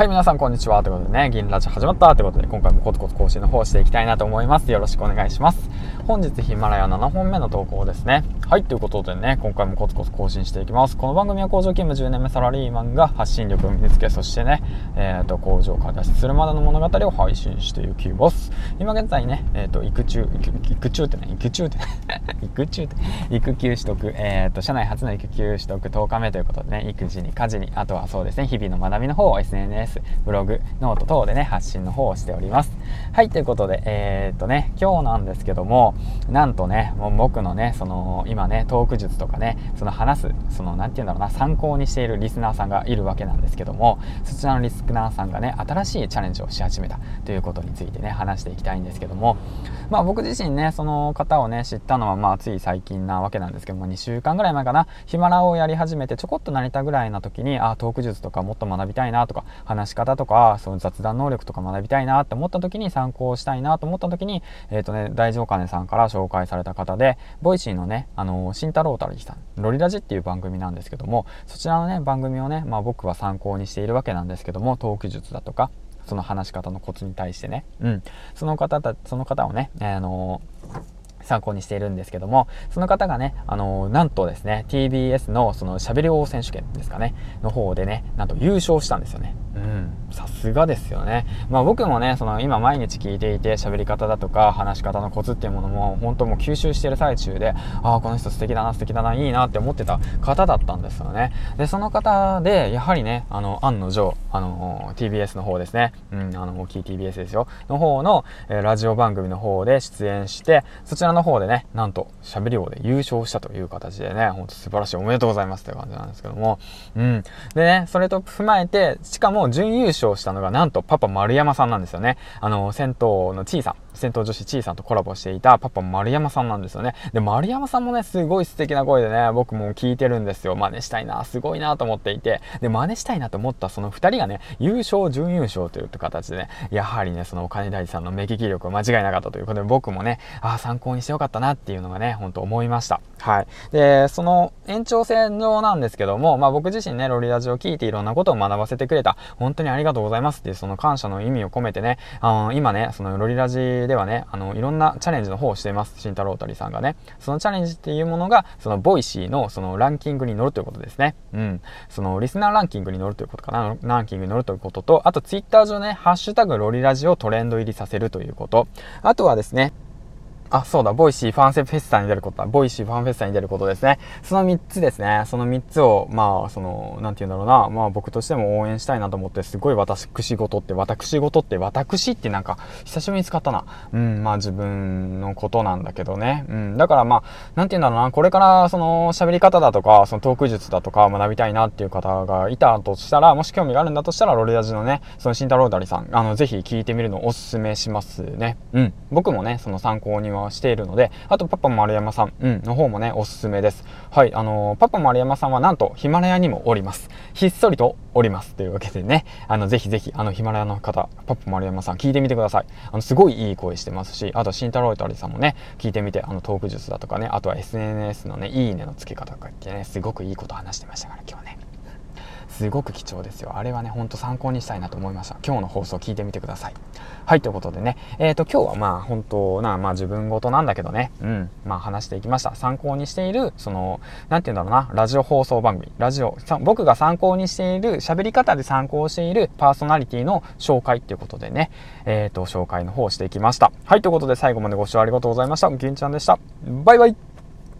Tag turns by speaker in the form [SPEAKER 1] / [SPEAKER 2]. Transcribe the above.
[SPEAKER 1] はい、皆さんこんにちは。ということでね、銀ラジ始まったということで、今回もコツコツ更新の方していきたいなと思います。よろしくお願いします。本日ヒマラヤ7本目の投稿ですね。はい、ということでね、今回もコツコツ更新していきます。この番組は工場勤務10年目サラリーマンが発信力を身につけ、そしてね、えっ、ー、と、工場から脱出するまでの物語を配信していきます。今現在ね、えっ、ー、と、育中、育中ってね、育中ってね、育中、育休取得、え、ー、と、社内初の育休取得10日目ということでね、育児に家事に、あとはそうですね、日々の学びの方を SNS、ブログ、ノート等でね、発信の方をしております。はい、ということで、えー、っとね、今日なんですけども、なんとね、もう僕のね、その、今ね、トーク術とかね、その話す、その、なんて言うんだろうな、参考にしているリスナーさんがいるわけなんですけども、そちらのリスナーさんがね、新しいチャレンジをし始めたということについてね、話していきたいんですけども、まあ僕自身ね、その方をね、知ったのは、まあつい最近なわけなんですけども、2週間ぐらい前かな、ヒマラをやり始めて、ちょこっとなりたぐらいな時に、あ、トーク術とかもっと学びたいなとか、話し方とか、その雑談能力とか学びたいなって思った時に参考したいなと思った時に、えっ、ー、とね、大丈金さんから紹介された方で、ボイシーのね、あの、慎太郎太郎さん、ロリラジっていう番組なんですけども、そちらのね、番組をね、まあ僕は参考にしているわけなんですけども、トーク術だとか、その話し方のコツに対してね、うん、その方た、その方をね、あの参考にしているんですけども、その方がね、あの、なんとですね、TBS のその喋り王選手権ですかね、の方でね、なんと優勝したんですよね。うん、さすがですよね。まあ僕もね、その今毎日聞いていて喋り方だとか話し方のコツっていうものも本当もう吸収してる最中で、ああ、この人素敵だな、素敵だな、いいなって思ってた方だったんですよね。で、その方で、やはりね、あの、案の定、あの、TBS の方ですね、うん、あの、大きい TBS ですよ、の方の、えー、ラジオ番組の方で出演して、そちらの方でね、なんと喋り王で優勝したという形でね、ほんと素晴らしい、おめでとうございますって感じなんですけども、うん。でね、それと踏まえて、しかもも準優勝したのがなんとパパ丸山さんなんですよね。あの、銭湯のちいさん、銭湯女子ちいさんとコラボしていたパパ丸山さんなんですよね。で、丸山さんもね、すごい素敵な声でね、僕も聞いてるんですよ。真似したいな、すごいなと思っていて、で、真似したいなと思ったその二人がね、優勝、準優勝という形でね、やはりね、そのお金大地さんの目利き力は間違いなかったということで、僕もね、ああ、参考にしてよかったなっていうのがね、ほんと思いました。はい。で、その延長線上なんですけども、まあ僕自身ね、ロリラジを聞いていろんなことを学ばせてくれた、本当にありがとうございますっていうその感謝の意味を込めてね、あの今ね、そのロリラジではね、あの、いろんなチャレンジの方をしています。慎太郎たりさんがね。そのチャレンジっていうものが、そのボイシーのそのランキングに乗るということですね。うん。そのリスナーランキングに乗るということかな。ランキングに乗るということと、あとツイッター上ね、ハッシュタグロリラジをトレンド入りさせるということ。あとはですね、あ、そうだ、ボイシーファンフェスタに出ることだ。ボイシーファンフェスタに出ることですね。その3つですね。その3つを、まあ、その、なんて言うんだろうな。まあ僕としても応援したいなと思って、すごい私事って、私事って、私ってなんか、久しぶりに使ったな。うん、まあ自分のことなんだけどね。うん、だからまあ、なんて言うんだろうな。これからその喋り方だとか、そのトーク術だとか学びたいなっていう方がいたとしたら、もし興味があるんだとしたら、ロレラジのね、その慎太郎ダリさん、あの、ぜひ聞いてみるのをお勧めしますね。うん。僕もね、その参考にははしているので、あとパパ丸山さん、うん、の方もね、おすすめです。はい、あのー、パパ丸山さんはなんとヒマラヤにもおります。ひっそりとおります。というわけでね、あの、ぜひぜひ、あの、ヒマラヤの方、パパ丸山さん聞いてみてください。あの、すごいいい声してますし、あと、慎太郎たりさんもね、聞いてみて、あの、トーク術だとかね、あとは SNS のね、いいねの付け方とかってね、すごくいいこと話してましたから、今日ね。すごく貴重ですよ。あれはね、ほんと参考にしたいなと思いました。今日の放送聞いてみてください。はい、ということでね、えっ、ー、と、今日はまあ、本当な、まあ自分事なんだけどね、うん、まあ話していきました。参考にしている、その、なんて言うんだろうな、ラジオ放送番組、ラジオ、僕が参考にしている、喋り方で参考しているパーソナリティの紹介っていうことでね、えっ、ー、と、紹介の方をしていきました。はい、ということで最後までご視聴ありがとうございました。銀ちゃんでした。バイバイ